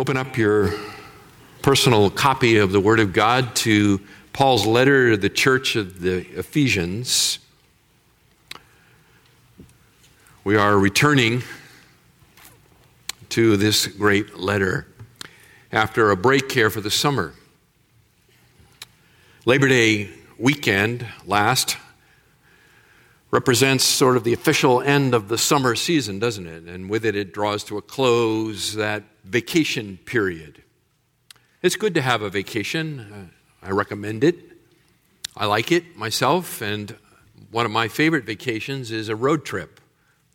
Open up your personal copy of the Word of God to Paul's letter to the church of the Ephesians. We are returning to this great letter after a break here for the summer. Labor Day weekend last represents sort of the official end of the summer season, doesn't it? And with it, it draws to a close that vacation period. It's good to have a vacation. Uh, I recommend it. I like it myself, and one of my favorite vacations is a road trip.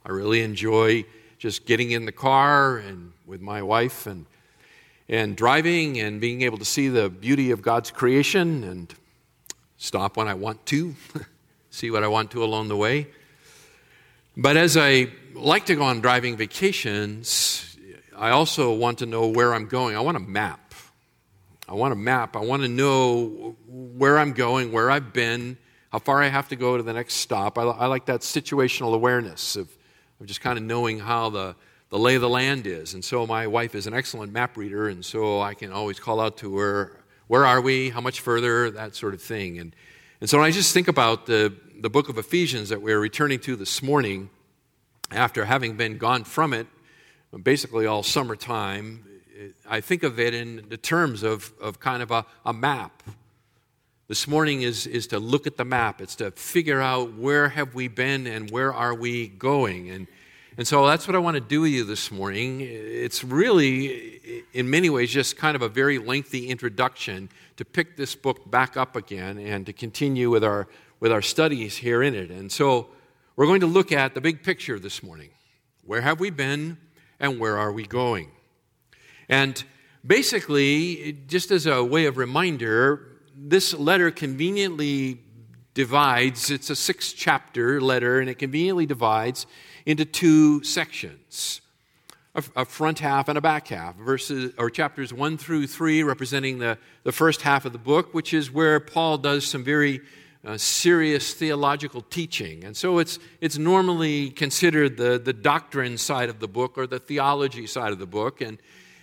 I really enjoy just getting in the car and with my wife and and driving and being able to see the beauty of God's creation and stop when I want to. see what I want to along the way. But as I like to go on driving vacations, I also want to know where I'm going. I want a map. I want a map. I want to know where I'm going, where I've been, how far I have to go to the next stop. I, I like that situational awareness of, of just kind of knowing how the, the lay of the land is. And so my wife is an excellent map reader, and so I can always call out to her, where are we, how much further, that sort of thing. And, and so when I just think about the, the book of Ephesians that we're returning to this morning, after having been gone from it basically all summertime, I think of it in the terms of, of kind of a, a map. This morning is, is to look at the map. It's to figure out where have we been and where are we going. And, and so that's what I want to do with you this morning. It's really, in many ways, just kind of a very lengthy introduction to pick this book back up again and to continue with our with our studies here in it. And so we're going to look at the big picture this morning. Where have we been and where are we going? And basically, just as a way of reminder, this letter conveniently divides, it's a six chapter letter, and it conveniently divides into two sections a, front half and a back half verses or chapters 1 through 3 representing the, the first half of the book which is where paul does some very uh, serious theological teaching. And so it's, it's normally considered the, the doctrine side of the book or the theology side of the book. And,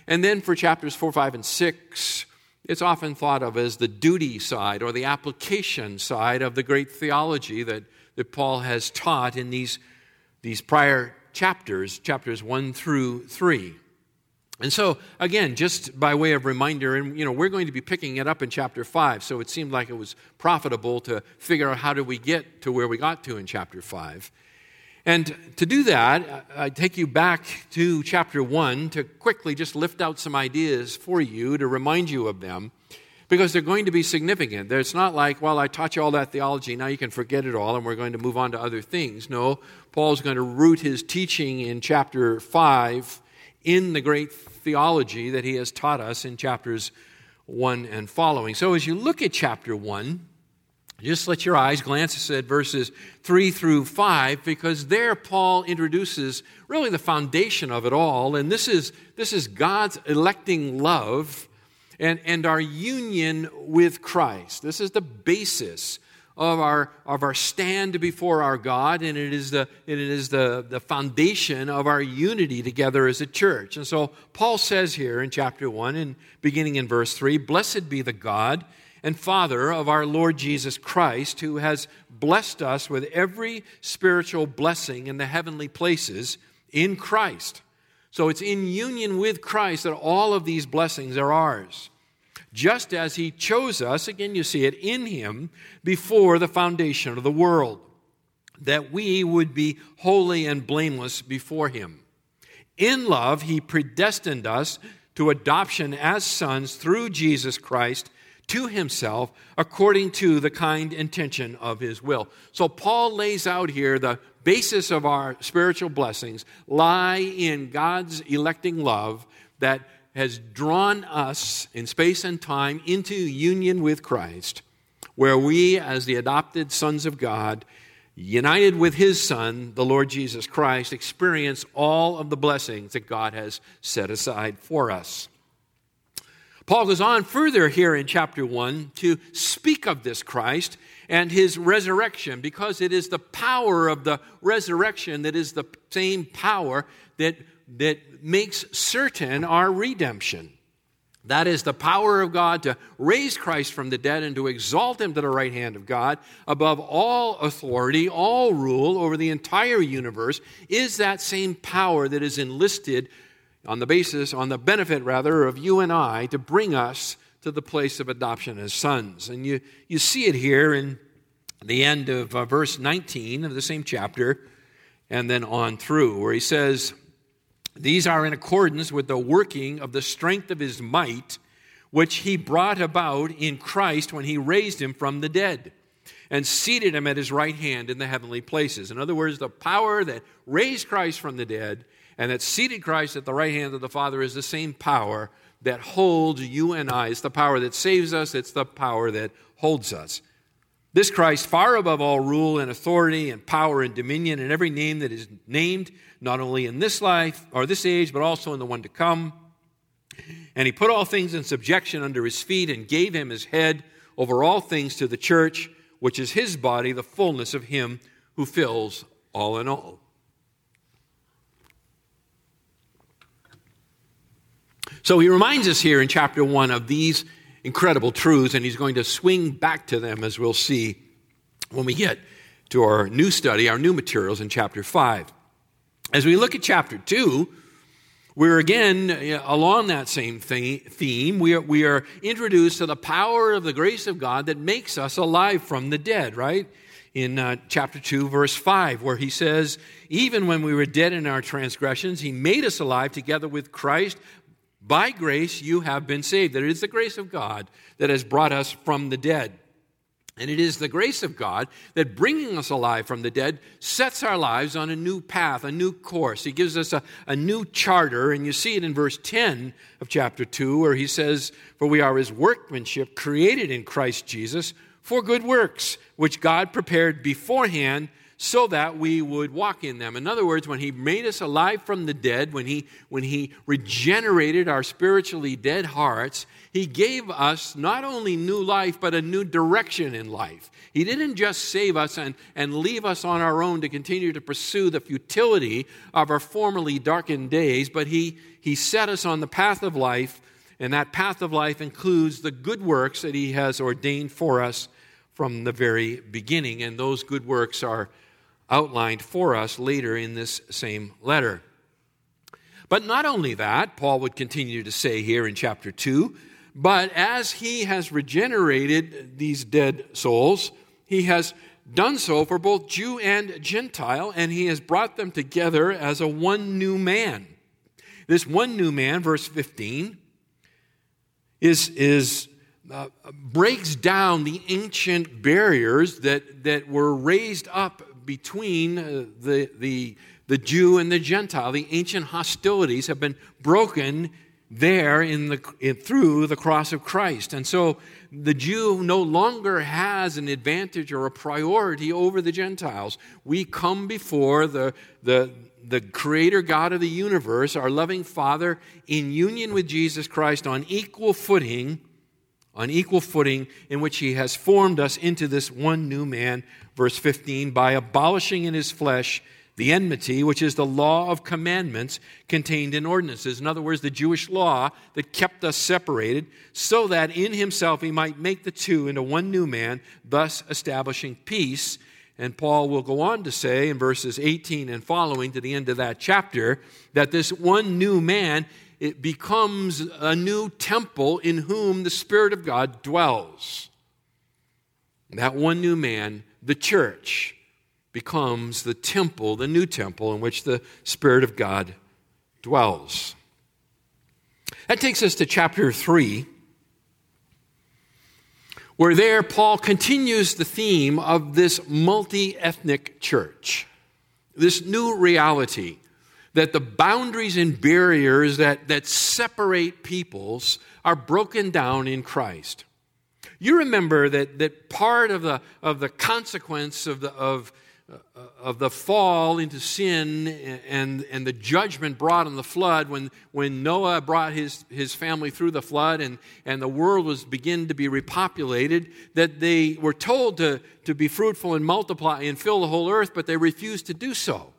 and then for chapters 4, 5, and 6, it's often thought of as the duty side or the application side of the great theology that, that Paul has taught in these, these prior chapters, chapters 1 through 3. And so, again, just by way of reminder, and you know, we're going to be picking it up in chapter 5, so it seemed like it was profitable to figure out how do we get to where we got to in chapter 5. And to do that, I take you back to chapter 1 to quickly just lift out some ideas for you to remind you of them because they're going to be significant. It's not like, well, I taught you all that theology, now you can forget it all and we're going to move on to other things. No, Paul's going to root his teaching in chapter 5 in the great theology that he has taught us in chapters 1 and following. So as you look at chapter 1, just let your eyes glance at verses 3 through 5 because there Paul introduces really the foundation of it all and this is this is God's electing love and, and our union with Christ. This is the basis of our, of our stand before our God, and it is, the, it is the, the foundation of our unity together as a church. And so Paul says here in chapter 1, and beginning in verse 3 Blessed be the God and Father of our Lord Jesus Christ, who has blessed us with every spiritual blessing in the heavenly places in Christ. So it's in union with Christ that all of these blessings are ours just as he chose us, again, you see it in him, before the foundation of the world, that we would be holy and blameless before him. In love, he predestined us to adoption as sons through Jesus Christ to himself according to the kind intention of his will. So Paul lays out here the basis of our spiritual blessings lie in God's electing love that has drawn us in space and time into union with Christ, where we, as the adopted sons of God, united with his Son, the Lord Jesus Christ, experience all of the blessings that God has set aside for us. Paul goes on further here in chapter 1 to speak of this Christ and his resurrection because it is the power of the resurrection that is the same power that that makes certain our redemption. That is the power of God to raise Christ from the dead and to exalt him to the right hand of God above all authority, all rule over the entire universe, is that same power that is enlisted on the basis, on the benefit rather, of you and I to bring us to the place of adoption as sons. And you, you see it here in the end of uh, verse 19 of the same chapter and then on through, where he says, these are in accordance with the working of the strength of his might, which he brought about in Christ when he raised him from the dead and seated him at his right hand in the heavenly places. In other words, the power that raised Christ from the dead and that seated Christ at the right hand of the Father is the same power that holds you and I. It's the power that saves us, it's the power that holds us. This Christ, far above all rule and authority and power and dominion and every name that is named, not only in this life or this age, but also in the one to come. And he put all things in subjection under his feet and gave him his head over all things to the church, which is his body, the fullness of him who fills all in all. So he reminds us here in chapter 1 of these incredible truths, and he's going to swing back to them as we'll see when we get to our new study, our new materials in chapter 5. As we look at chapter 2, we're again along that same theme. We are, we are introduced to the power of the grace of God that makes us alive from the dead, right? In uh, chapter 2, verse 5, where he says, Even when we were dead in our transgressions, he made us alive together with Christ. By grace you have been saved. That it is the grace of God that has brought us from the dead. And it is the grace of God that bringing us alive from the dead sets our lives on a new path, a new course. He gives us a, a new charter, and you see it in verse 10 of chapter 2, where he says, For we are his workmanship, created in Christ Jesus for good works, which God prepared beforehand so that we would walk in them. In other words, when He made us alive from the dead, when He, when he regenerated our spiritually dead hearts, He gave us not only new life, but a new direction in life. He didn't just save us and, and leave us on our own to continue to pursue the futility of our formerly darkened days, but He, he set us on the path of life, and that path of life includes the good works that He has ordained for us from the very beginning. And those good works are outlined for us later in this same letter. But not only that, Paul would continue to say here in chapter 2, but as he has regenerated these dead souls, he has done so for both Jew and Gentile, and he has brought them together as a one new man. This one new man, verse 15, is, is uh, breaks down the ancient barriers that, that were raised up between uh, the, the, the Jew and the Gentile. The ancient hostilities have been broken there in the, in, through the cross of Christ. And so the Jew no longer has an advantage or a priority over the Gentiles. We come before the, the, the creator God of the universe, our loving Father, in union with Jesus Christ on equal footing on equal footing in which he has formed us into this one new man, verse 15, by abolishing in his flesh the enmity, which is the law of commandments contained in ordinances. In other words, the Jewish law that kept us separated, so that in himself he might make the two into one new man, thus establishing peace. And Paul will go on to say in verses 18 and following to the end of that chapter that this one new man it becomes a new temple in whom the Spirit of God dwells. That one new man, the church, becomes the temple, the new temple in which the Spirit of God dwells. That takes us to chapter 3, where there Paul continues the theme of this multi ethnic church, this new reality that the boundaries and barriers that, that separate peoples are broken down in Christ. You remember that, that part of the, of the consequence of the, of, uh, of the fall into sin and, and the judgment brought on the flood when, when Noah brought his, his family through the flood and, and the world was beginning to be repopulated, that they were told to, to be fruitful and multiply and fill the whole earth, but they refused to do so.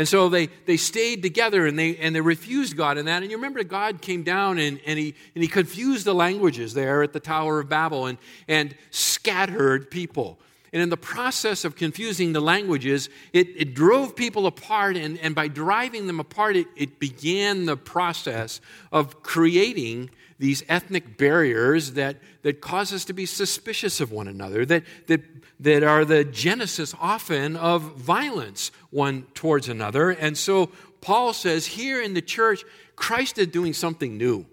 And so they, they stayed together and they, and they refused God in that. And you remember God came down and, and, he, and he confused the languages there at the Tower of Babel and, and scattered people. And in the process of confusing the languages, it, it drove people apart. And, and by driving them apart, it, it began the process of creating these ethnic barriers that, that cause us to be suspicious of one another, that, that, that are the genesis often of violence one towards another. And so Paul says here in the church, Christ is doing something new.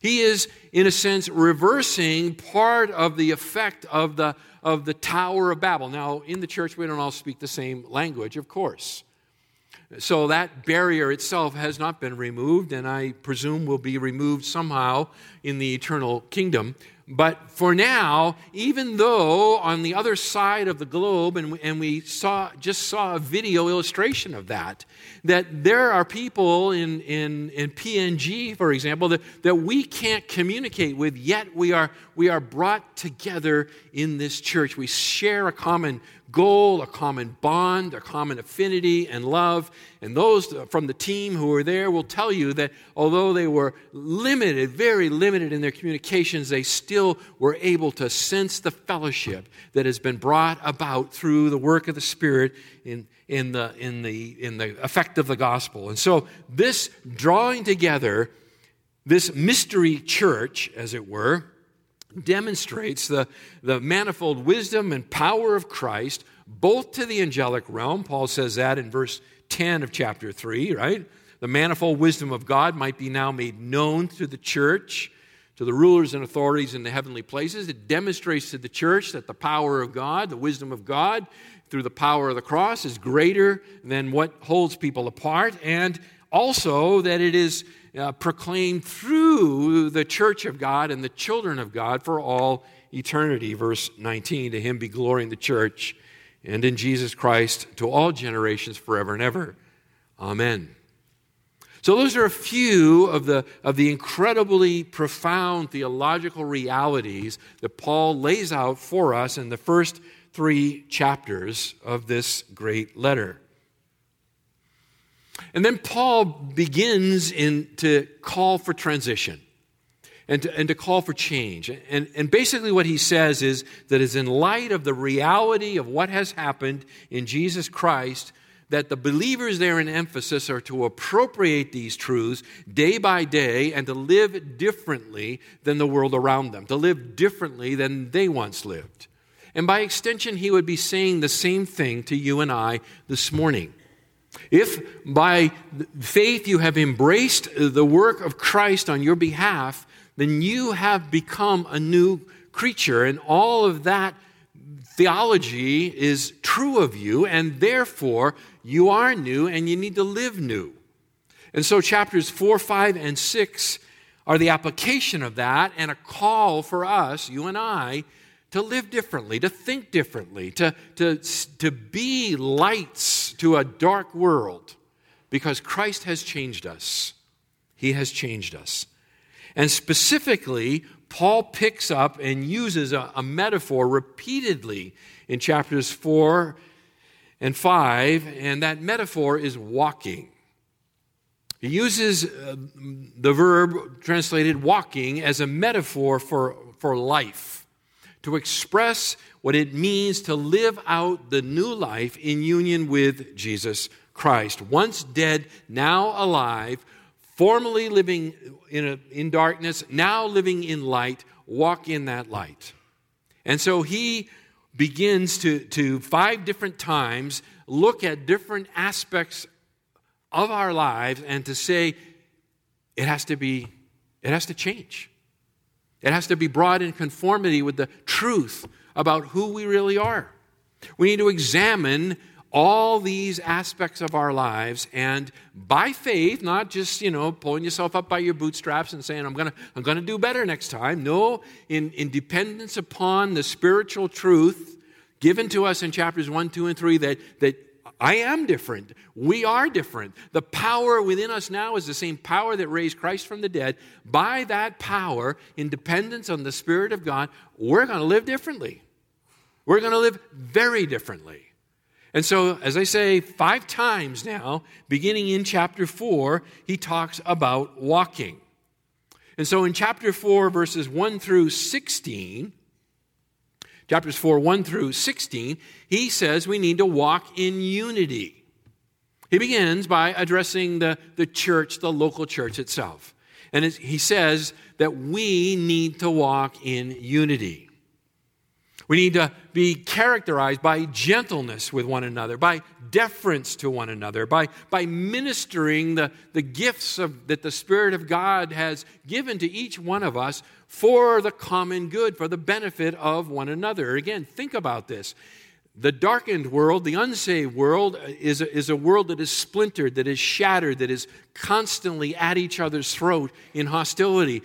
He is, in a sense, reversing part of the effect of the, of the Tower of Babel. Now, in the church, we don't all speak the same language, of course. So that barrier itself has not been removed, and I presume will be removed somehow in the eternal kingdom. But for now, even though on the other side of the globe, and we, and we saw, just saw a video illustration of that, that there are people in, in, in PNG, for example, that, that we can't communicate with, yet we are, we are brought together in this church. We share a common goal, a common bond, a common affinity and love. And those from the team who were there will tell you that although they were limited, very limited in their communications, they still were able to sense the fellowship that has been brought about through the work of the Spirit in, in, the, in, the, in the effect of the gospel. And so, this drawing together, this mystery church, as it were, demonstrates the, the manifold wisdom and power of Christ, both to the angelic realm. Paul says that in verse 10 of chapter 3, right? The manifold wisdom of God might be now made known to the church, to the rulers and authorities in the heavenly places. It demonstrates to the church that the power of God, the wisdom of God, through the power of the cross, is greater than what holds people apart, and also that it is uh, proclaimed through the church of God and the children of God for all eternity. Verse 19 To him be glory in the church and in Jesus Christ to all generations forever and ever. Amen. So, those are a few of the, of the incredibly profound theological realities that Paul lays out for us in the first three chapters of this great letter. And then Paul begins in, to call for transition and to, and to call for change. And, and basically, what he says is that is in light of the reality of what has happened in Jesus Christ, that the believers there in Ephesus are to appropriate these truths day by day and to live differently than the world around them, to live differently than they once lived. And by extension, he would be saying the same thing to you and I this morning. If by faith you have embraced the work of Christ on your behalf, then you have become a new creature, and all of that theology is true of you, and therefore you are new and you need to live new. And so, chapters 4, 5, and 6 are the application of that and a call for us, you and I, to live differently, to think differently, to, to, to be lights to a dark world because Christ has changed us. He has changed us. And specifically, Paul picks up and uses a, a metaphor repeatedly in chapters 4 and 5, and that metaphor is walking. He uses uh, the verb translated walking as a metaphor for, for life to express what it means to live out the new life in union with Jesus Christ. Once dead, now alive, formerly living in, a, in darkness, now living in light, walk in that light. And so he begins to, to five different times look at different aspects of our lives and to say it has to be, it has to change. It has to be brought in conformity with the truth about who we really are. We need to examine all these aspects of our lives and by faith, not just, you know, pulling yourself up by your bootstraps and saying, I'm gonna, I'm gonna do better next time. No, in, in dependence upon the spiritual truth given to us in chapters 1, 2, and 3 that, that I am different. We are different. The power within us now is the same power that raised Christ from the dead. By that power, in dependence on the Spirit of God, we're going to live differently. We're going to live very differently. And so, as I say, five times now, beginning in chapter 4, he talks about walking. And so in chapter 4, verses 1 through 16, chapters 4, 1 through 16, he says we need to walk in unity. He begins by addressing the, the church, the local church itself. And he says that we need to walk in unity. We need to be characterized by gentleness with one another, by deference to one another, by, by ministering the, the gifts of, that the Spirit of God has given to each one of us for the common good, for the benefit of one another. Again, think about this. The darkened world, the unsaved world, is a, is a world that is splintered, that is shattered, that is constantly at each other's throat in hostility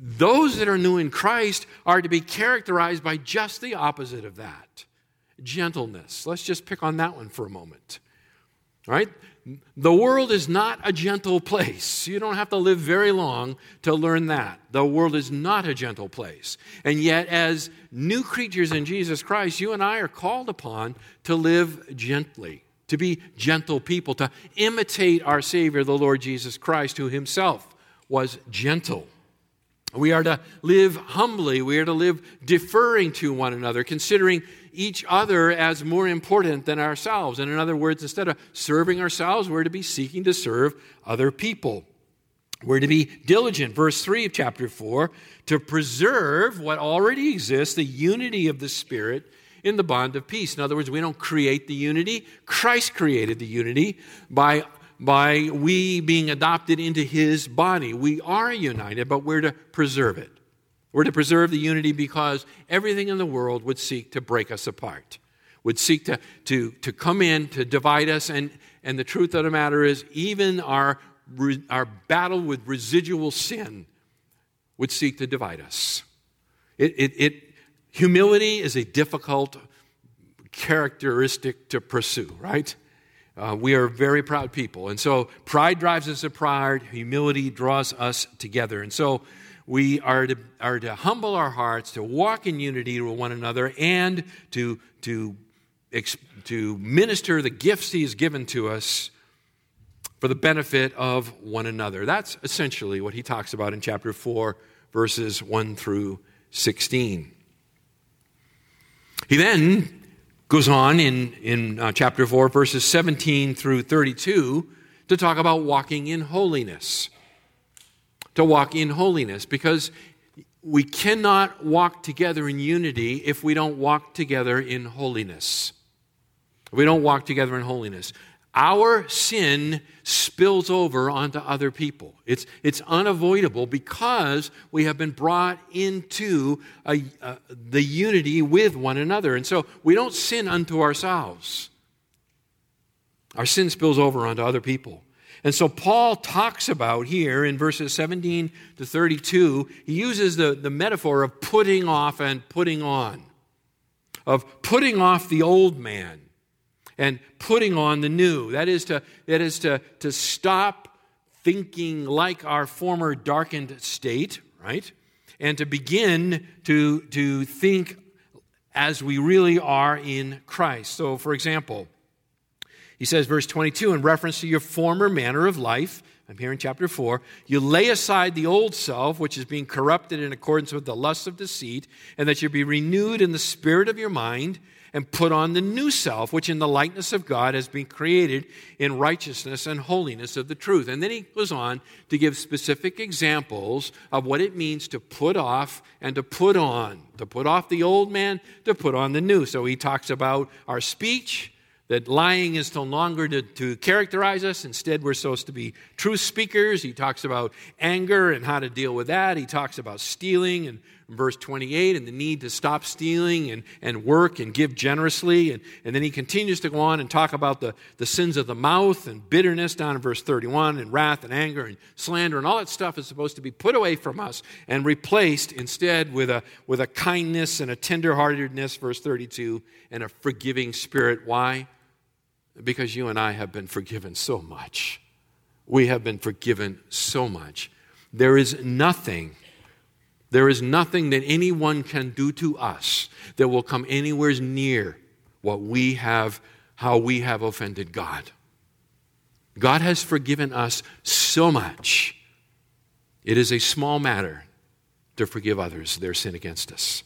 those that are new in Christ are to be characterized by just the opposite of that gentleness. Let's just pick on that one for a moment. All right? The world is not a gentle place. You don't have to live very long to learn that. The world is not a gentle place. And yet, as new creatures in Jesus Christ, you and I are called upon to live gently, to be gentle people, to imitate our Savior, the Lord Jesus Christ, who himself was gentle. We are to live humbly. We are to live deferring to one another, considering each other as more important than ourselves. And in other words, instead of serving ourselves, we're to be seeking to serve other people. We're to be diligent, verse 3 of chapter 4, to preserve what already exists, the unity of the Spirit in the bond of peace. In other words, we don't create the unity, Christ created the unity by by we being adopted into his body. We are united, but we're to preserve it. We're to preserve the unity because everything in the world would seek to break us apart, would seek to, to, to come in, to divide us. And, and the truth of the matter is, even our, our battle with residual sin would seek to divide us. It, it, it, humility is a difficult characteristic to pursue, right? Uh, we are very proud people. And so pride drives us to pride, humility draws us together. And so we are to, are to humble our hearts, to walk in unity with one another, and to, to, to minister the gifts He has given to us for the benefit of one another. That's essentially what he talks about in chapter 4, verses 1 through 16. He then goes on in, in uh, chapter 4, verses 17 through 32, to talk about walking in holiness. To walk in holiness, because we cannot walk together in unity if we don't walk together in holiness. we don't walk together in holiness our sin spills over onto other people. It's, it's unavoidable because we have been brought into a, the unity with one another. And so we don't sin unto ourselves. Our sin spills over onto other people. And so Paul talks about here in verses 17 to 32, he uses the, the metaphor of putting off and putting on, of putting off the old man and putting on the new. That is to, that is to, to stop thinking like our former darkened state, right? And to begin to, to think as we really are in Christ. So, for example, he says, verse 22, in reference to your former manner of life, I'm here in chapter 4. You lay aside the old self, which is being corrupted in accordance with the lusts of deceit, and that you be renewed in the spirit of your mind, and put on the new self, which in the likeness of God has been created in righteousness and holiness of the truth. And then he goes on to give specific examples of what it means to put off and to put on, to put off the old man, to put on the new. So he talks about our speech that lying is no longer to, to, characterize us. Instead, we're supposed to be truth speakers. He talks about anger and how to deal with that. He talks about stealing and verse 28 and the need to stop stealing and, and work and give generously. And, and then he continues to go on and talk about the, the sins of the mouth and bitterness down in verse 31 and wrath and anger and slander and all that stuff is supposed to be put away from us and replaced instead with a, with a kindness and a tenderheartedness, verse 32, and a forgiving spirit. Why? Because you and I have been forgiven so much. We have been forgiven so much. There is nothing there is nothing that anyone can do to us that will come anywhere near what we have how we have offended God. God has forgiven us so much. It is a small matter to forgive others their sin against us.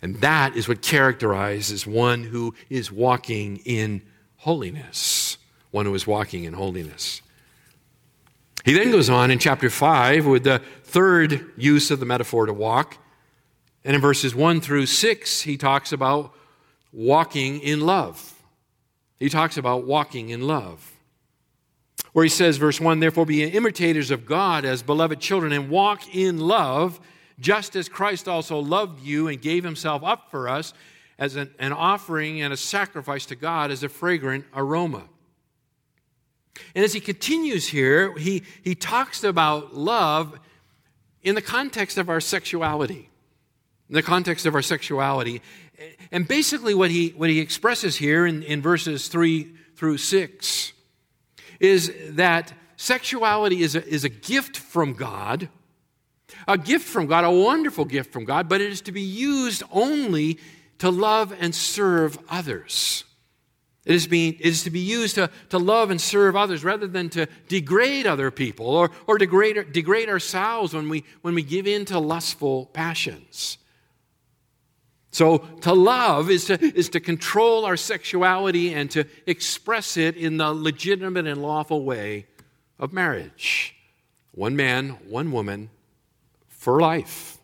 And that is what characterizes one who is walking in holiness. One who is walking in holiness. He then goes on in chapter 5 with the third use of the metaphor to walk. And in verses 1 through 6, he talks about walking in love. He talks about walking in love. Where he says, verse 1 Therefore be imitators of God as beloved children and walk in love, just as Christ also loved you and gave himself up for us as an, an offering and a sacrifice to God as a fragrant aroma. And as he continues here, he, he talks about love in the context of our sexuality. In the context of our sexuality. And basically, what he, what he expresses here in, in verses 3 through 6 is that sexuality is a, is a gift from God, a gift from God, a wonderful gift from God, but it is to be used only to love and serve others. It is, being, it is to be used to, to love and serve others rather than to degrade other people or, or degrade, degrade ourselves when we, when we give in to lustful passions. So, to love is to, is to control our sexuality and to express it in the legitimate and lawful way of marriage. One man, one woman, for life.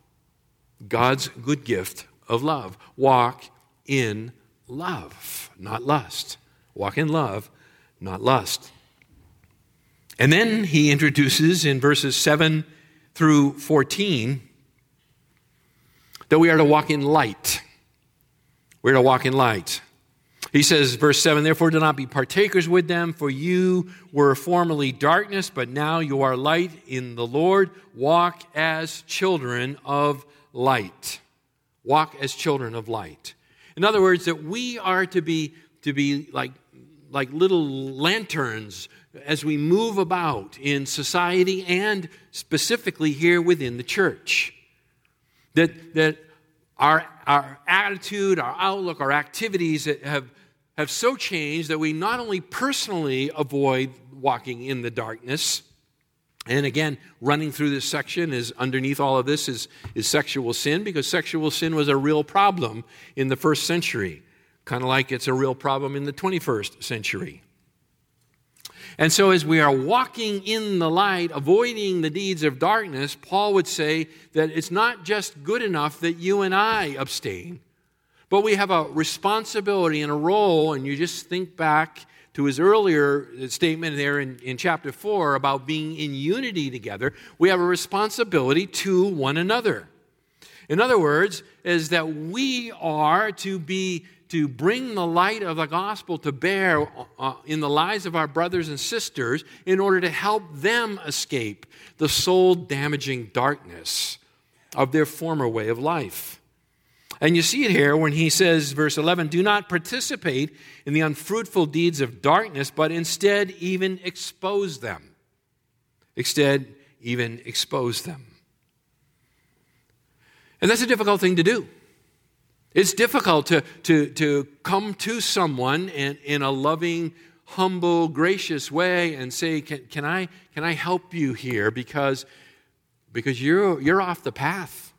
God's good gift of love. Walk in love, not lust. Walk in love, not lust. And then he introduces in verses 7 through 14 that we are to walk in light. We're to walk in light. He says, verse 7 Therefore, do not be partakers with them, for you were formerly darkness, but now you are light in the Lord. Walk as children of light. Walk as children of light. In other words, that we are to be, to be like, like little lanterns as we move about in society and specifically here within the church. That, that our, our attitude, our outlook, our activities have, have so changed that we not only personally avoid walking in the darkness, and again, running through this section is underneath all of this is, is sexual sin because sexual sin was a real problem in the first century, kind of like it's a real problem in the 21st century. And so, as we are walking in the light, avoiding the deeds of darkness, Paul would say that it's not just good enough that you and I abstain, but we have a responsibility and a role. And you just think back to his earlier statement there in, in chapter 4 about being in unity together. We have a responsibility to one another. In other words, is that we are to be to bring the light of the gospel to bear uh, in the lives of our brothers and sisters in order to help them escape the soul damaging darkness of their former way of life. And you see it here when he says, verse 11, do not participate in the unfruitful deeds of darkness, but instead even expose them. Instead, even expose them. And that's a difficult thing to do. It's difficult to, to, to come to someone in, in a loving, humble, gracious way and say, Can, can, I, can I help you here? Because, because you're, you're off the path.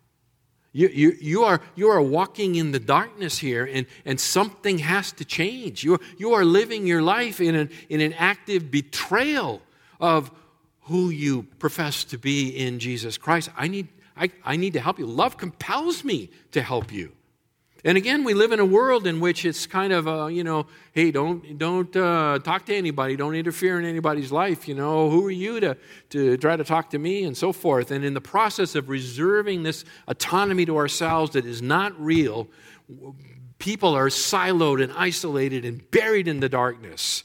You, you, you, are, you are walking in the darkness here, and, and something has to change. You, you are living your life in an, in an active betrayal of who you profess to be in Jesus Christ. I need, I, I need to help you. Love compels me to help you. And again, we live in a world in which it's kind of, uh, you know, hey, don't, don't uh, talk to anybody, don't interfere in anybody's life, you know, who are you to, to try to talk to me, and so forth. And in the process of reserving this autonomy to ourselves that is not real, people are siloed and isolated and buried in the darkness,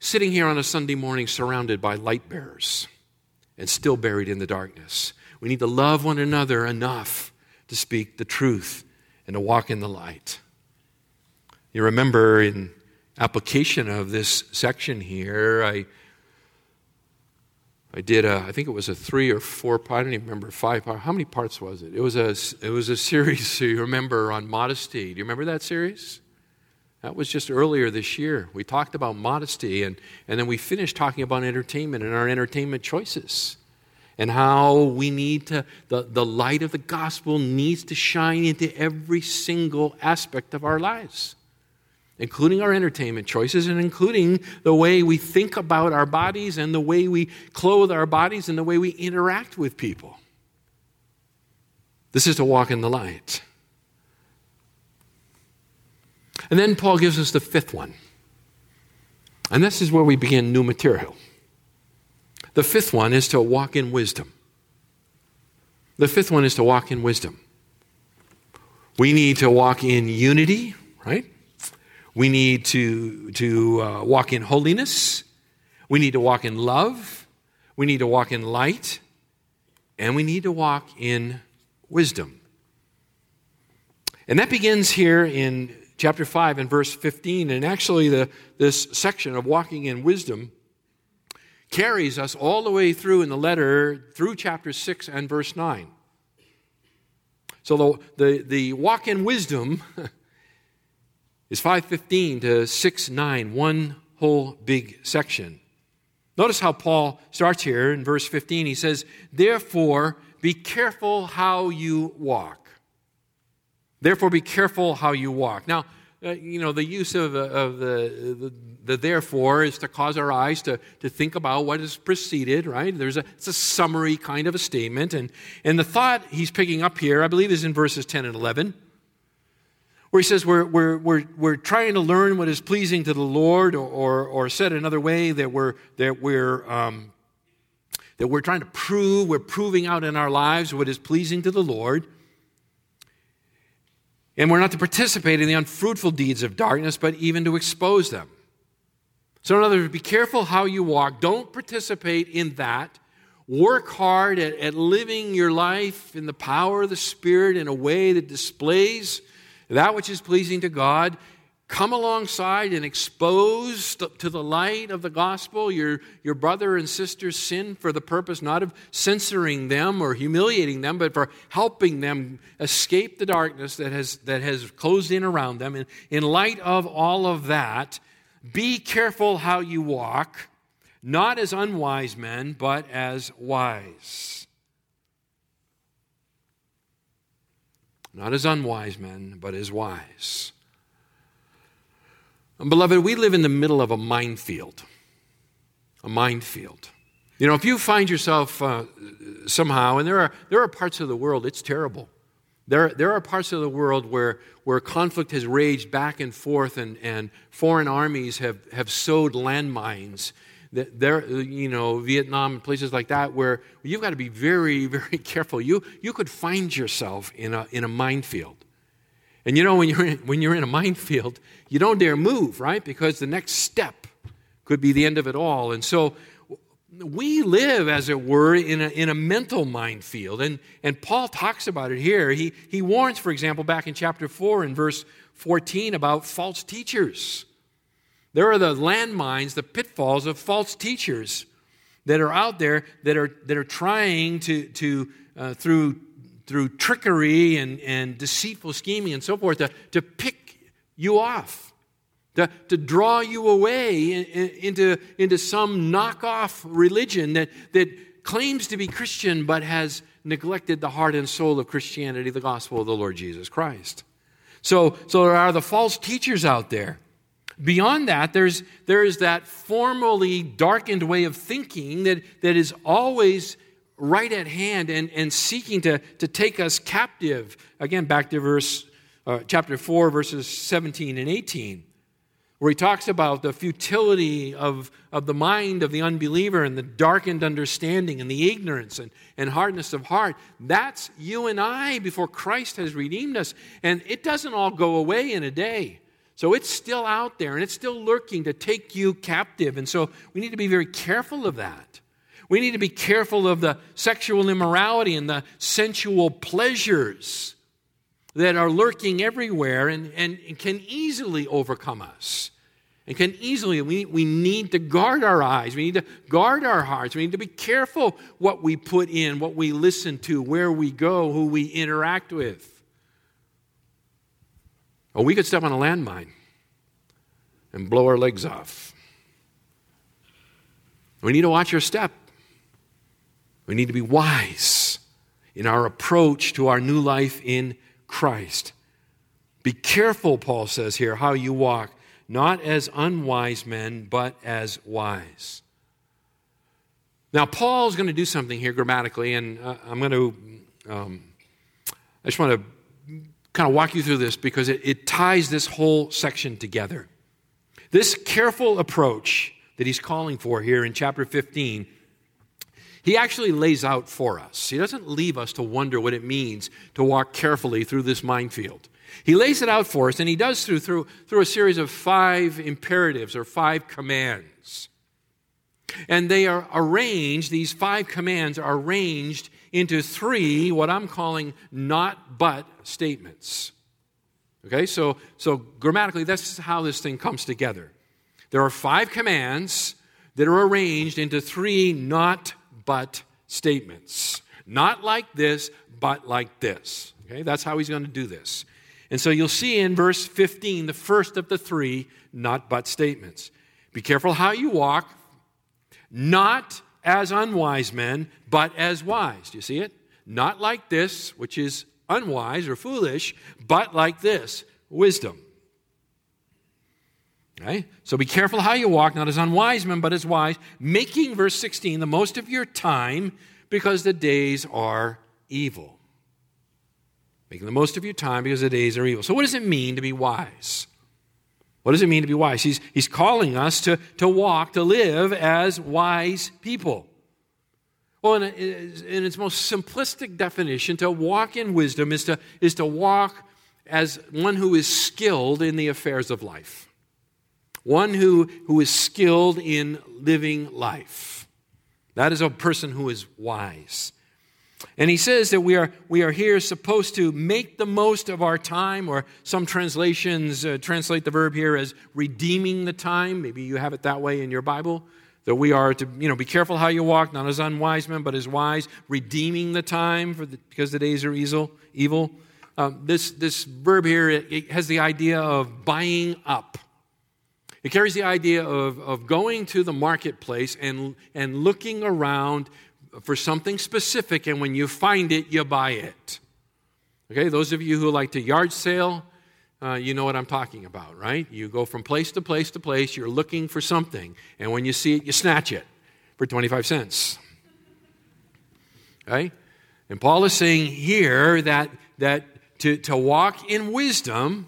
sitting here on a Sunday morning surrounded by light bearers and still buried in the darkness. We need to love one another enough to speak the truth and to walk in the light. You remember in application of this section here, I I did a, I think it was a three or four part, I don't even remember five part. How many parts was it? It was a, it was a series, you remember, on modesty. Do you remember that series? That was just earlier this year. We talked about modesty, and, and then we finished talking about entertainment and our entertainment choices and how we need to, the, the light of the gospel needs to shine into every single aspect of our lives, including our entertainment choices and including the way we think about our bodies and the way we clothe our bodies and the way we interact with people. This is to walk in the light. And then Paul gives us the fifth one. And this is where we begin new material. The fifth one is to walk in wisdom. The fifth one is to walk in wisdom. We need to walk in unity, right? We need to, to uh, walk in holiness. We need to walk in love. We need to walk in light. And we need to walk in wisdom. And that begins here in chapter 5 and verse 15. And actually, the, this section of walking in wisdom carries us all the way through in the letter through chapter 6 and verse 9. So the, the, the walk in wisdom is 515 to 6 9, one whole big section. Notice how Paul starts here in verse 15. He says, Therefore, be careful how you walk. Therefore, be careful how you walk. Now, uh, you know, the use of, of the, the, the, therefore is to cause our eyes to, to think about what has preceded, right? There's a, it's a summary kind of a statement. And, and the thought he's picking up here, I believe, is in verses 10 and 11, where he says we're, we're, we're, we're trying to learn what is pleasing to the Lord, or, or, or said another way, that we're, that we're, um, that we're trying to prove, we're proving out in our lives what is pleasing to the Lord. And we're not to participate in the unfruitful deeds of darkness, but even to expose them. So, in other words, be careful how you walk. Don't participate in that. Work hard at, at living your life in the power of the Spirit in a way that displays that which is pleasing to God come alongside and expose to the light of the gospel your, your brother and sister's sin for the purpose not of censoring them or humiliating them, but for helping them escape the darkness that has, that has closed in around them. And in light of all of that, be careful how you walk, not as unwise men, but as wise. Not as unwise men, but as wise. Beloved, we live in the middle of a minefield. A minefield. You know, if you find yourself uh, somehow, and there are, there are parts of the world, it's terrible. There, there are parts of the world where, where conflict has raged back and forth, and, and foreign armies have, have sowed landmines. That there, you know, Vietnam and places like that, where you've got to be very, very careful. You, you could find yourself in a, in a minefield. And you know, when you're, in, when you're in a minefield, you don't dare move, right? Because the next step could be the end of it all. And so we live, as it were, in a, in a mental minefield. And, and Paul talks about it here. He, he warns, for example, back in chapter 4 and verse 14 about false teachers. There are the landmines, the pitfalls of false teachers that are out there that are, that are trying to, to uh, through through trickery and, and deceitful scheming and so forth, to, to pick you off, to, to draw you away in, in, into, into some knockoff religion that, that claims to be Christian but has neglected the heart and soul of Christianity, the gospel of the Lord Jesus Christ. So, so there are the false teachers out there. Beyond that, there's, there is that formally darkened way of thinking that, that is always right at hand and, and seeking to, to take us captive. Again, back to verse uh, chapter 4, verses 17 and 18, where he talks about the futility of, of the mind of the unbeliever and the darkened understanding and the ignorance and, and hardness of heart. That's you and I before Christ has redeemed us. And it doesn't all go away in a day. So it's still out there and it's still lurking to take you captive. And so we need to be very careful of that. We need to be careful of the sexual immorality and the sensual pleasures that are lurking everywhere and, and, and can easily overcome us. And can easily, we, we need to guard our eyes. We need to guard our hearts. We need to be careful what we put in, what we listen to, where we go, who we interact with. Or we could step on a landmine. and blow our legs off. We need to watch our step. We need to be wise in our approach to our new life in Christ. Be careful, Paul says here, how you walk, not as unwise men, but as wise. Now, Paul's going to do something here grammatically, and uh, I'm going to, um, I just want to kind of walk you through this because it, it ties this whole section together. This careful approach that he's calling for here in chapter 15 he actually lays out for us. He doesn't leave us to wonder what it means to walk carefully through this minefield. He lays it out for us, and he does through, through, through a series of five imperatives or five commands. And they are arranged, these five commands are arranged into three, what I'm calling not but statements. Okay, so, so grammatically, that's how this thing comes together. There are five commands that are arranged into three not but statements. Not like this, but like this. Okay, that's how he's going to do this. And so you'll see in verse 15 the first of the three not but statements. Be careful how you walk, not as unwise men, but as wise. Do you see it? Not like this, which is unwise or foolish, but like this, wisdom. Okay? So be careful how you walk, not as unwise men, but as wise, making, verse 16, the most of your time because the days are evil. Making the most of your time because the days are evil. So, what does it mean to be wise? What does it mean to be wise? He's, he's calling us to, to walk, to live as wise people. Well, in, a, in its most simplistic definition, to walk in wisdom is to, is to walk as one who is skilled in the affairs of life one who, who is skilled in living life. That is a person who is wise. And he says that we are, we are here supposed to make the most of our time, or some translations uh, translate the verb here as redeeming the time. Maybe you have it that way in your Bible. That we are to, you know, be careful how you walk, not as unwise men, but as wise, redeeming the time for the, because the days are evil. evil. Um, this, this verb here it, it has the idea of buying up. It carries the idea of, of going to the marketplace and, and looking around for something specific, and when you find it, you buy it. Okay, those of you who like to yard sale, uh, you know what I'm talking about, right? You go from place to place to place, you're looking for something, and when you see it, you snatch it for 25 cents. Okay? And Paul is saying here that, that to, to walk in wisdom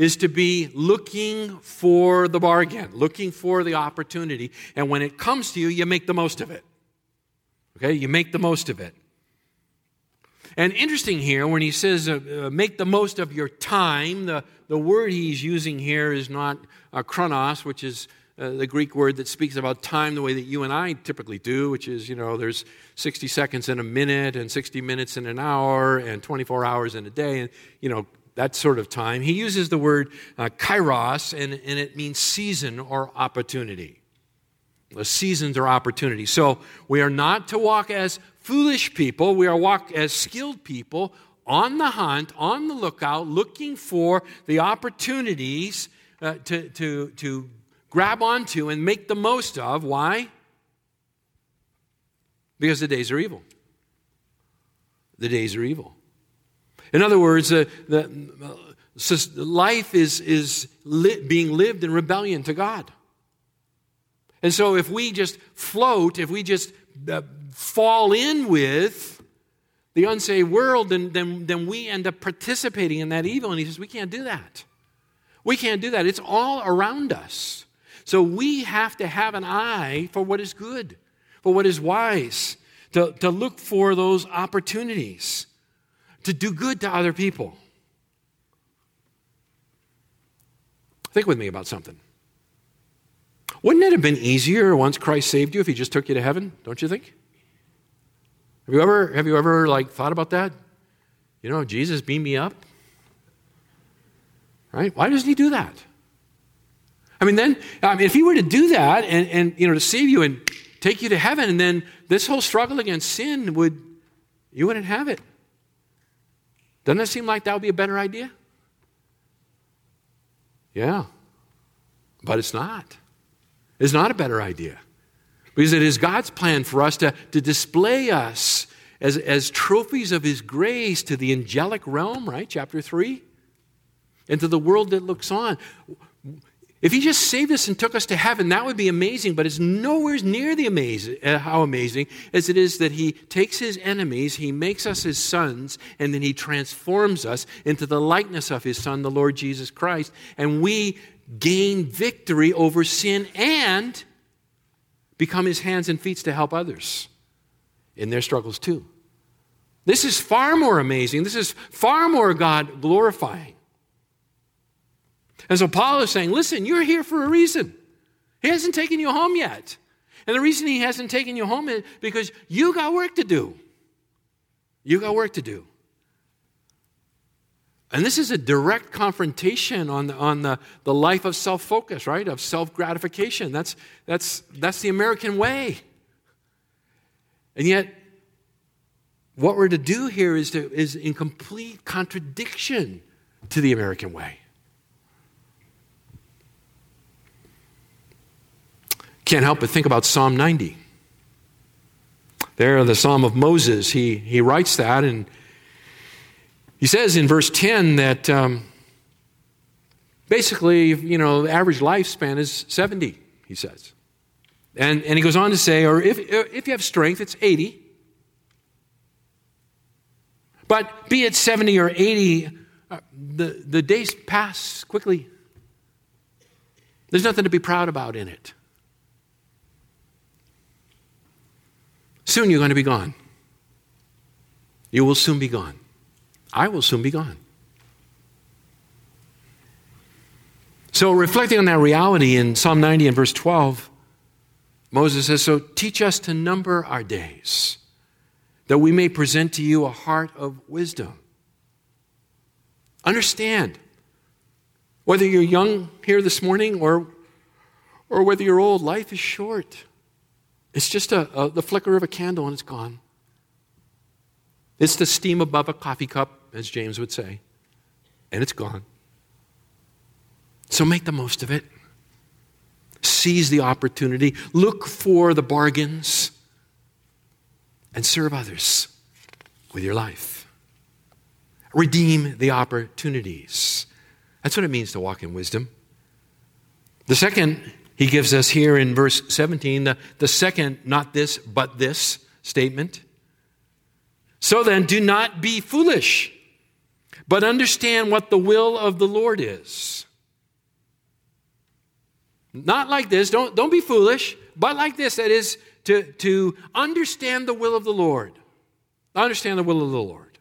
is to be looking for the bargain, looking for the opportunity. And when it comes to you, you make the most of it. Okay? You make the most of it. And interesting here, when he says uh, uh, make the most of your time, the, the word he's using here is not uh, chronos, which is uh, the Greek word that speaks about time the way that you and I typically do, which is, you know, there's 60 seconds in a minute and 60 minutes in an hour and 24 hours in a day. And, you know, that sort of time. He uses the word uh, kairos, and, and it means season or opportunity. The seasons or opportunity. So we are not to walk as foolish people, we are walk as skilled people on the hunt, on the lookout, looking for the opportunities uh, to, to, to grab onto and make the most of. Why? Because the days are evil. The days are evil. In other words, uh, the, uh, life is, is being lived in rebellion to God. And so if we just float, if we just uh, fall in with the unsaved world, then, then, then we end up participating in that evil. And he says, we can't do that. We can't do that. It's all around us. So we have to have an eye for what is good, for what is wise, to, to look for those opportunities to do good to other people. Think with me about something. Wouldn't it have been easier once Christ saved you if he just took you to heaven, don't you think? Have you ever have you ever like thought about that? You know, Jesus beamed me up. Right? Why doesn't he do that? I mean, then, I mean, if he were to do that and, and you know to save you and take you to heaven, and then this whole struggle against sin would you wouldn't have it. Doesn't it seem like that would be a better idea? Yeah. But it's not. It's not a better idea. Because it is God's plan for us to, to display us as, as trophies of His grace to the angelic realm, right? Chapter 3. And to the world that looks on. If he just saved us and took us to heaven, that would be amazing, but it's nowhere near the amazing, uh, how amazing as it is that he takes his enemies, he makes us his sons, and then he transforms us into the likeness of his son, the Lord Jesus Christ, and we gain victory over sin and become his hands and feet to help others in their struggles too. This is far more amazing. This is far more God glorifying. And so Paul is saying, listen, you're here for a reason. He hasn't taken you home yet. And the reason he hasn't taken you home is because you got work to do. You got work to do. And this is a direct confrontation on the, on the, the life of self focus, right? Of self gratification. That's, that's, that's the American way. And yet, what we're to do here is, to, is in complete contradiction to the American way. Can't help but think about Psalm 90. There, the Psalm of Moses, he, he writes that, and he says in verse 10 that um, basically, you know, the average lifespan is 70, he says. And, and he goes on to say, or if, if you have strength, it's 80. But be it 70 or 80, uh, the, the days pass quickly. There's nothing to be proud about in it. Soon you're going to be gone. You will soon be gone. I will soon be gone. So, reflecting on that reality in Psalm 90 and verse 12, Moses says, So teach us to number our days, that we may present to you a heart of wisdom. Understand, whether you're young here this morning or, or whether you're old, life is short. It's just a, a, the flicker of a candle and it's gone. It's the steam above a coffee cup, as James would say, and it's gone. So make the most of it. Seize the opportunity. Look for the bargains and serve others with your life. Redeem the opportunities. That's what it means to walk in wisdom. The second he gives us here in verse 17 the, the second, not this, but this statement. So then, do not be foolish, but understand what the will of the Lord is. Not like this, don't, don't be foolish, but like this, that is to, to understand the will of the Lord. Understand the will of the Lord.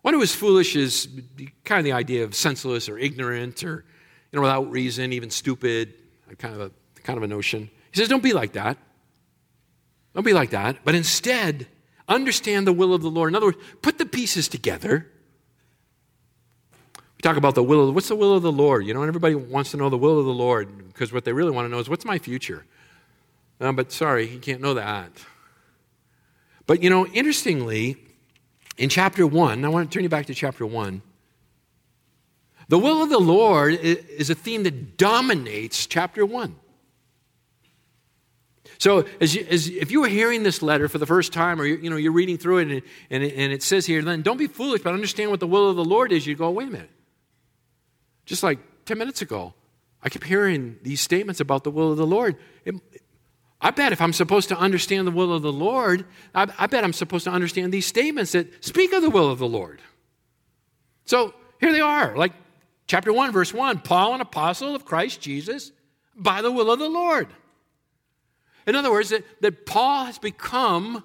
One who is foolish is kind of the idea of senseless or ignorant or you know, without reason, even stupid, kind of a, kind of a notion. He says, don't be like that. Don't be like that. But instead, understand the will of the Lord. In other words, put the pieces together. We talk about the will of, what's the will of the Lord? You know, and everybody wants to know the will of the Lord because what they really want to know is what's my future? Uh, but sorry, he can't know that. But you know, interestingly, in chapter 1, I want to turn you back to chapter 1. The will of the Lord is a theme that dominates chapter 1. So, as, you, as if you were hearing this letter for the first time, or you, you know you're reading through it, and, and, it, and it says here, then don't be foolish, but understand what the will of the Lord is. You go, wait a minute. Just like ten minutes ago, I kept hearing these statements about the will of the Lord. It, I bet if I'm supposed to understand the will of the Lord, I, I bet I'm supposed to understand these statements that speak of the will of the Lord. So here they are, like Chapter 1, verse 1 Paul, an apostle of Christ Jesus, by the will of the Lord. In other words, that, that Paul has become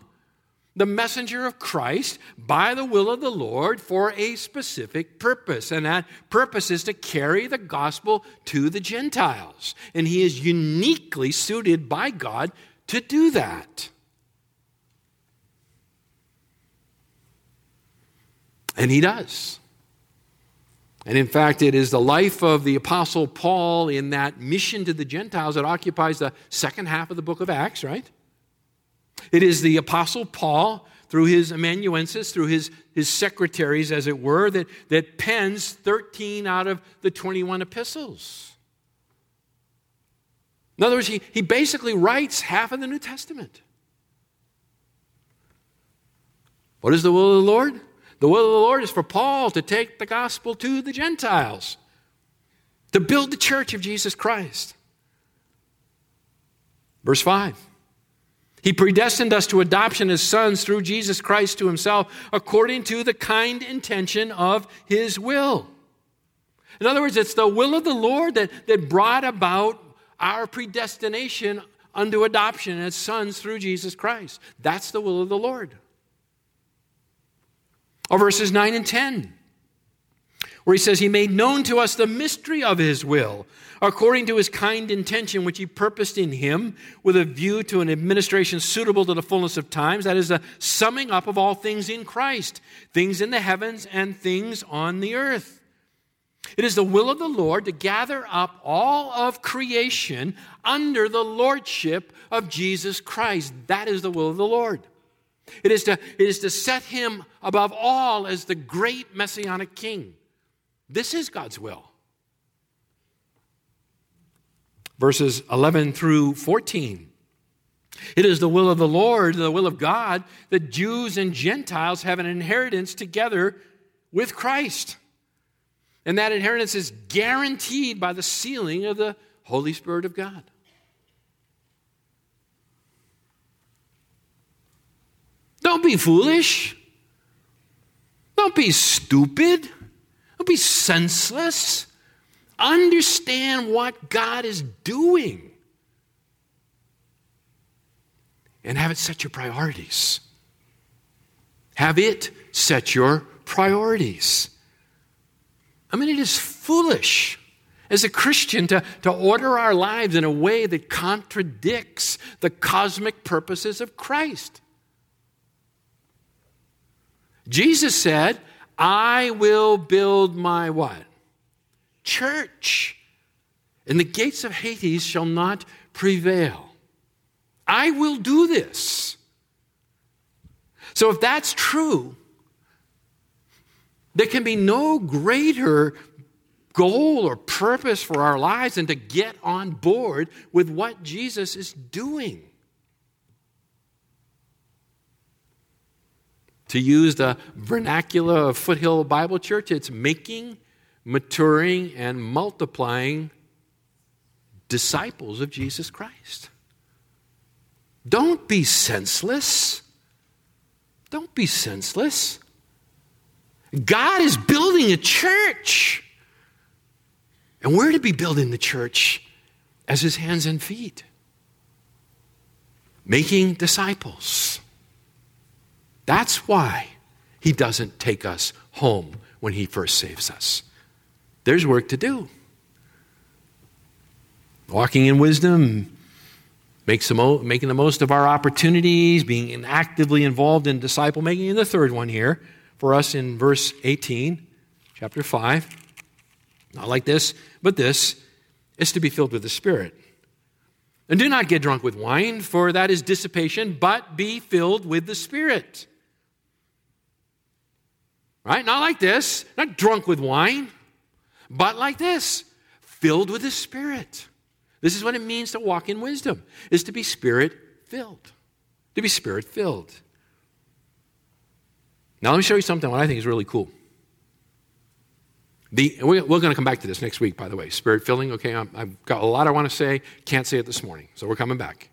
the messenger of Christ by the will of the Lord for a specific purpose. And that purpose is to carry the gospel to the Gentiles. And he is uniquely suited by God to do that. And he does. And in fact, it is the life of the Apostle Paul in that mission to the Gentiles that occupies the second half of the book of Acts, right? It is the Apostle Paul, through his amanuensis, through his, his secretaries, as it were, that, that pens 13 out of the 21 epistles. In other words, he, he basically writes half of the New Testament. What is the will of the Lord? The will of the Lord is for Paul to take the gospel to the Gentiles, to build the church of Jesus Christ. Verse 5 He predestined us to adoption as sons through Jesus Christ to himself, according to the kind intention of his will. In other words, it's the will of the Lord that, that brought about our predestination unto adoption as sons through Jesus Christ. That's the will of the Lord. Or verses 9 and 10, where he says, He made known to us the mystery of His will, according to His kind intention, which He purposed in Him, with a view to an administration suitable to the fullness of times. That is the summing up of all things in Christ, things in the heavens and things on the earth. It is the will of the Lord to gather up all of creation under the lordship of Jesus Christ. That is the will of the Lord. It is, to, it is to set him above all as the great messianic king. This is God's will. Verses 11 through 14. It is the will of the Lord, the will of God, that Jews and Gentiles have an inheritance together with Christ. And that inheritance is guaranteed by the sealing of the Holy Spirit of God. Don't be foolish. Don't be stupid. Don't be senseless. Understand what God is doing and have it set your priorities. Have it set your priorities. I mean, it is foolish as a Christian to, to order our lives in a way that contradicts the cosmic purposes of Christ. Jesus said, I will build my what? Church. And the gates of Hades shall not prevail. I will do this. So if that's true, there can be no greater goal or purpose for our lives than to get on board with what Jesus is doing. To use the vernacular of Foothill Bible Church, it's making, maturing, and multiplying disciples of Jesus Christ. Don't be senseless. Don't be senseless. God is building a church. And we're to be building the church as his hands and feet, making disciples. That's why he doesn't take us home when he first saves us. There's work to do. Walking in wisdom, making the most of our opportunities, being actively involved in disciple making. And the third one here for us in verse 18, chapter 5, not like this, but this, is to be filled with the Spirit. And do not get drunk with wine, for that is dissipation, but be filled with the Spirit. Right? Not like this, not drunk with wine, but like this, filled with the Spirit. This is what it means to walk in wisdom, is to be spirit filled. To be spirit filled. Now, let me show you something what I think is really cool. The, we're, going to come back to this next week, by the way. Spirit filling, okay? i have got a lot I want to say, can't say it this morning, so we're coming back.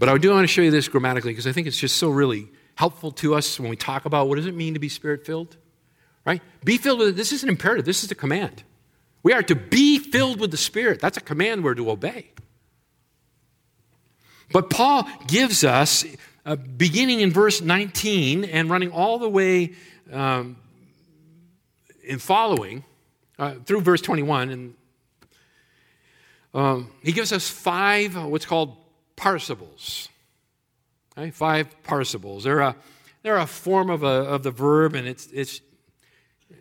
But I do want to show you this grammatically because I think it's just so really helpful to us when we talk about what does it mean to be spirit filled? Right? Be filled with this is an imperative, this is a command. We are to be filled with the Spirit. That's a command we're to obey. But Paul gives us, uh, beginning in verse 19 and running all the way um, in following uh, through verse 21, and um, he gives us five uh, what's called participles. Five participles. They're a, they're a form of, a, of the verb, and it's, it's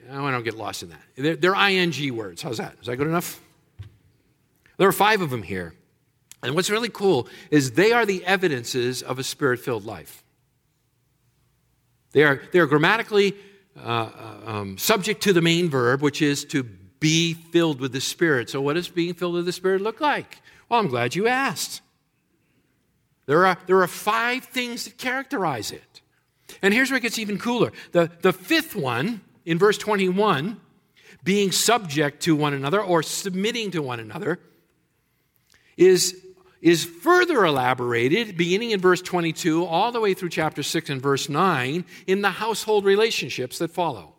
I don't get lost in that. They're, they're ing words. How's that? Is that good enough? There are five of them here. And what's really cool is they are the evidences of a spirit filled life. They are, they are grammatically uh, uh, um, subject to the main verb, which is to be filled with the Spirit. So, what does being filled with the Spirit look like? Well, I'm glad you asked. There are, there are five things that characterize it. And here's where it gets even cooler. The, the fifth one, in verse 21, being subject to one another or submitting to one another, is, is further elaborated beginning in verse 22 all the way through chapter 6 and verse 9 in the household relationships that follow.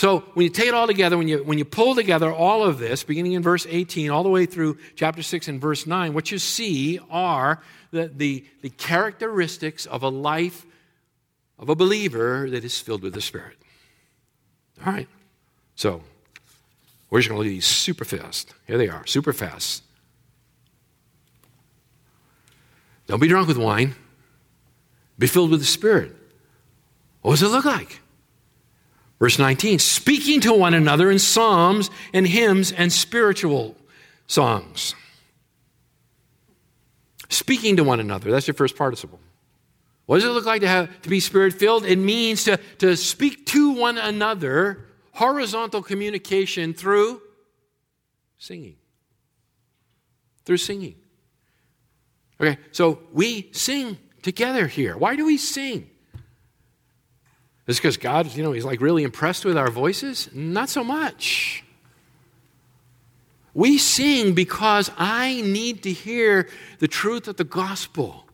So when you take it all together, when you, when you pull together all of this, beginning in verse 18 all the way through chapter 6 and verse 9, what you see are the, the, the characteristics of a life of a believer that is filled with the Spirit. All right. So we're just going to look at these super fast. Here they are, super fast. Don't be drunk with wine. Be filled with the Spirit. What does it look like? Verse 19, speaking to one another in psalms and hymns and spiritual songs. Speaking to one another, that's your first participle. What does it look like to, have, to be spirit filled? It means to, to speak to one another, horizontal communication through singing. Through singing. Okay, so we sing together here. Why do we sing? Is because God, you know, He's like really impressed with our voices? Not so much. We sing because I need to hear the truth of the gospel.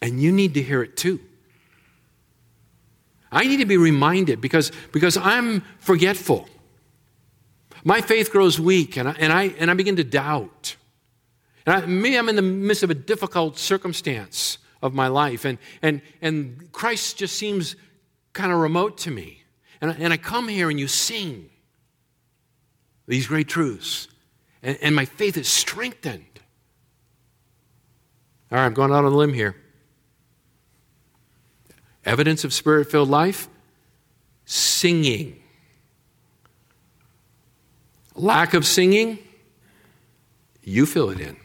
And you need to hear it too. I need to be reminded because, because I'm forgetful. My faith grows weak and I, and I, and I begin to doubt. And I, maybe I'm in the midst of a difficult circumstance of my life. And, and, and Christ just seems kind of remote to me. And, and I come here and you sing these great truths. And, and my faith is strengthened. All right, I'm going out on a limb here. Evidence of spirit filled life? Singing. Lack of singing? You fill it in.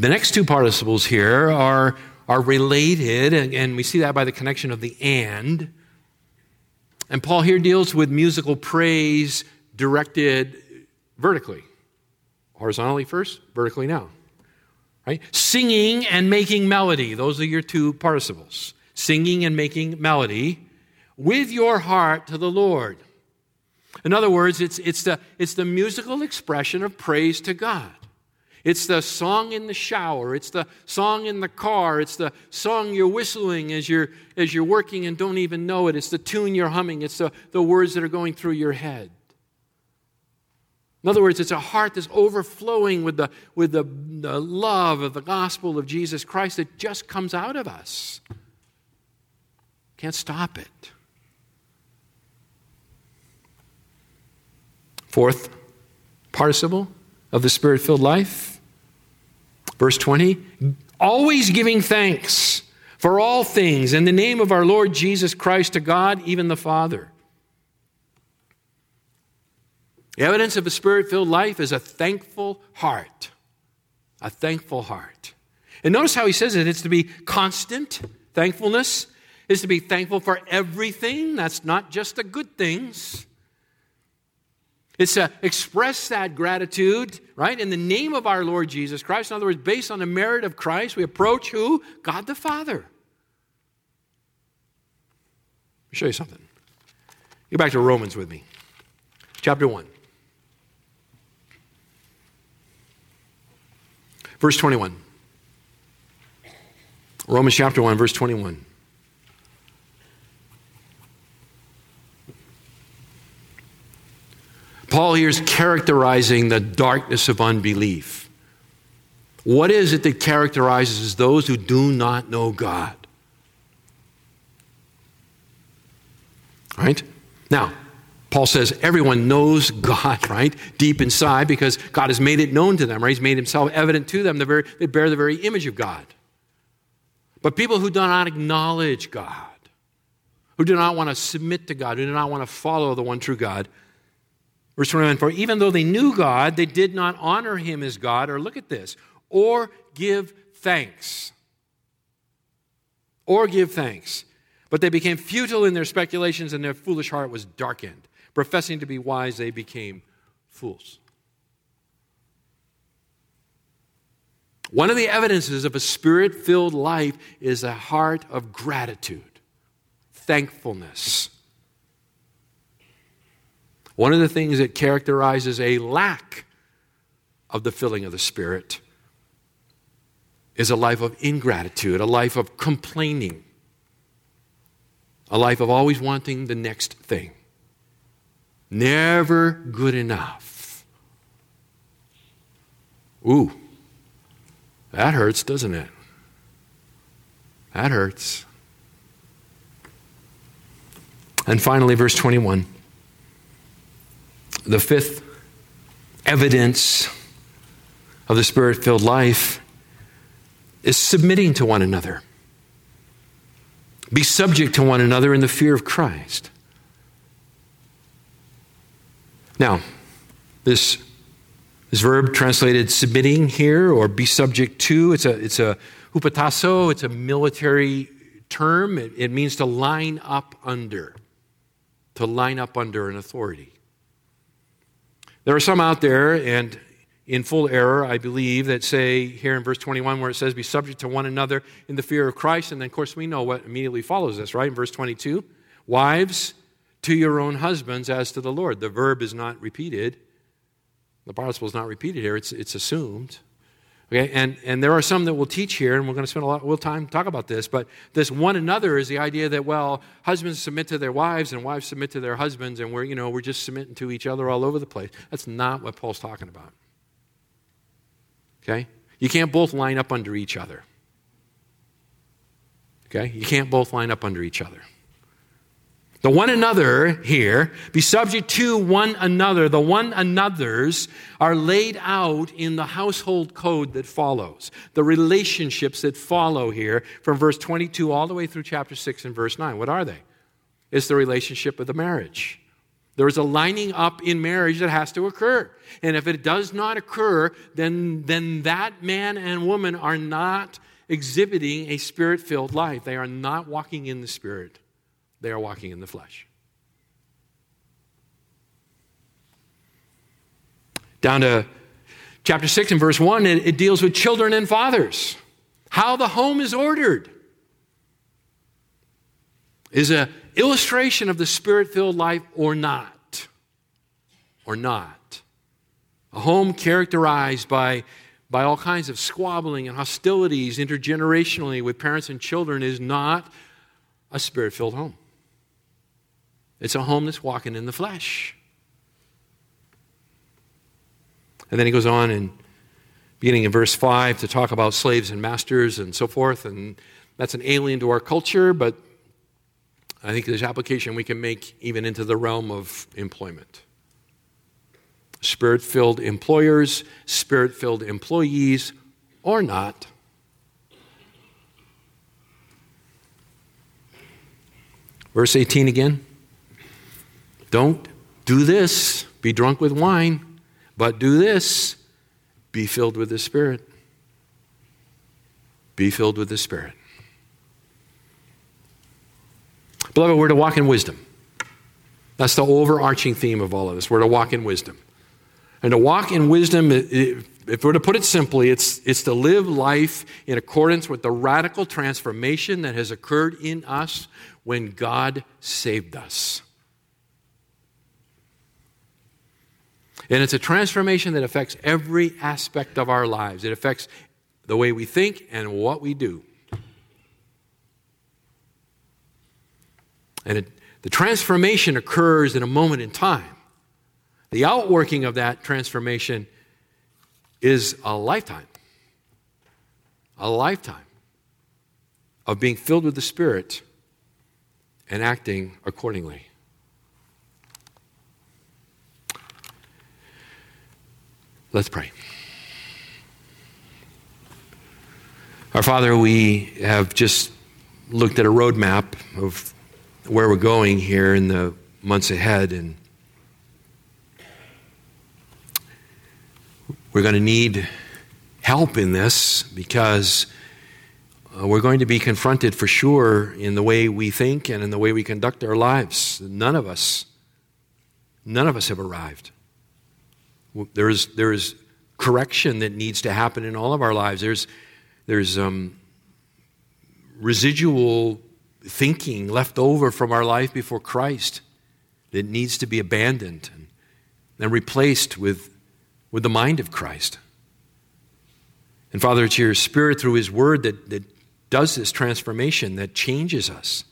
The next two participles here are, are related, and, and we see that by the connection of the and. And Paul here deals with musical praise directed vertically. Horizontally first, vertically now. Right? Singing and making melody. Those are your two participles. Singing and making melody with your heart to the Lord. In other words, it's, it's, the, it's the musical expression of praise to God. It's the song in the shower. It's the song in the car. It's the song you're whistling as you're, as you're working and don't even know it. It's the tune you're humming. It's the, the words that are going through your head. In other words, it's a heart that's overflowing with, the, with the, the love of the gospel of Jesus Christ that just comes out of us. Can't stop it. Fourth participle of the spirit filled life Verse 20, always giving thanks for all things in the name of our Lord Jesus Christ to God, even the Father. The evidence of a spirit filled life is a thankful heart. A thankful heart. And notice how he says it it's to be constant. Thankfulness is to be thankful for everything. That's not just the good things. It's to express that gratitude, right, in the name of our Lord Jesus Christ. In other words, based on the merit of Christ, we approach who? God the Father. Let me show you something. Go back to Romans with me, chapter 1. Verse 21. Romans chapter 1, verse 21. Paul here is characterizing the darkness of unbelief. What is it that characterizes those who do not know God? Right? Now, Paul says everyone knows God, right? Deep inside because God has made it known to them, right? He's made himself evident to them. The Very, they bear the very image of God. But people who do not acknowledge God, who do not want to submit to God, who do not want to follow the one true God, Verse 21 For even though they knew God, they did not honor him as God, or look at this, or give thanks. Or give thanks. But they became futile in their speculations, and their foolish heart was darkened. Professing to be wise, they became fools. One of the evidences of a spirit filled life is a heart of gratitude, thankfulness. One of the things that characterizes a lack of the filling of the Spirit is a life of ingratitude, a life of complaining, a life of always wanting the next thing. Never good enough. Ooh, that hurts, doesn't it? That hurts. And finally, verse 21. The fifth evidence of the spirit filled life is submitting to one another. Be subject to one another in the fear of Christ. Now, this, this verb translated submitting here or be subject to, it's a, it's a hupotasso, it's a military term. It, it means to line up under, to line up under an authority. There are some out there, and in full error, I believe, that say here in verse 21 where it says, Be subject to one another in the fear of Christ. And then, of course, we know what immediately follows this, right? In verse 22 Wives, to your own husbands as to the Lord. The verb is not repeated. The participle is not repeated here, it's, it's assumed. Okay, and, and there are some that we'll teach here, and we're going to spend a lot of time talk about this, but this one another is the idea that, well, husbands submit to their wives and wives submit to their husbands, and we're, you know, we're just submitting to each other all over the place. That's not what Paul's talking about. Okay? You can't both line up under each other. Okay? You can't both line up under each other. The one another here, be subject to one another. The one another's are laid out in the household code that follows. The relationships that follow here from verse 22 all the way through chapter 6 and verse 9. What are they? It's the relationship of the marriage. There is a lining up in marriage that has to occur. And if it does not occur, then, then that man and woman are not exhibiting a spirit filled life. They are not walking in the spirit they are walking in the flesh. Down to chapter 6 and verse 1, it, deals with children and fathers. How the home is ordered is an illustration of the spirit filled life or not. Or not. A home characterized by, by all kinds of squabbling and hostilities intergenerationally with parents and children is not a spirit filled home. It's a home that's walking in the flesh. And then he goes on in beginning in verse 5 to talk about slaves and masters and so forth. And that's an alien to our culture, but I think there's application we can make even into the realm of employment. Spirit filled employers, spirit filled employees, or not. Verse 18 again. Don't do this, be drunk with wine, but do this, be filled with the Spirit. Be filled with the Spirit. Beloved, we're to walk in wisdom. That's the overarching theme of all of this. We're to walk in wisdom. And to walk in wisdom, if we're to put it simply, it's, it's to live life in accordance with the radical transformation that has occurred in us when God saved us. And it's a transformation that affects every aspect of our lives. It affects the way we think and what we do. And it, the transformation occurs in a moment in time. The outworking of that transformation is a lifetime. A lifetime of being filled with the Spirit and acting accordingly. Let's pray. Our Father, we have just looked at a roadmap of where we're going here in the months ahead, and we're going to need help in this because uh, we're going to be confronted for sure in the way we think and in the way we conduct our lives. None of us None of us have arrived. There is, there is correction that needs to happen in all of our lives. There's, there's um, residual thinking left over from our life before Christ that needs to be abandoned and, and replaced with, with the mind of Christ. And Father, it's your Spirit through His Word that, that does this transformation, that changes us.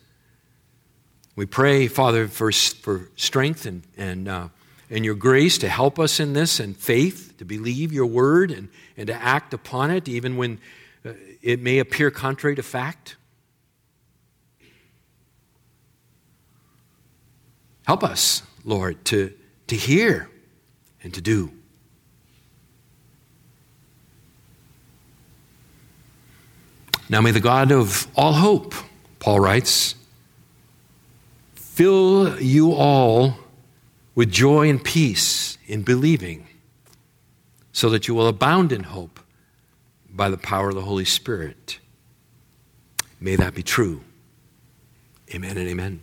We pray, Father, for, for strength and, and, uh, and your grace to help us in this and faith to believe your word and, and to act upon it, even when uh, it may appear contrary to fact. Help us, Lord, to, to hear and to do. Now may the God of all hope, Paul writes, fill you all with joy and peace in believing, so that you will abound in hope by the power of the Holy Spirit. May that be true. Amen and amen.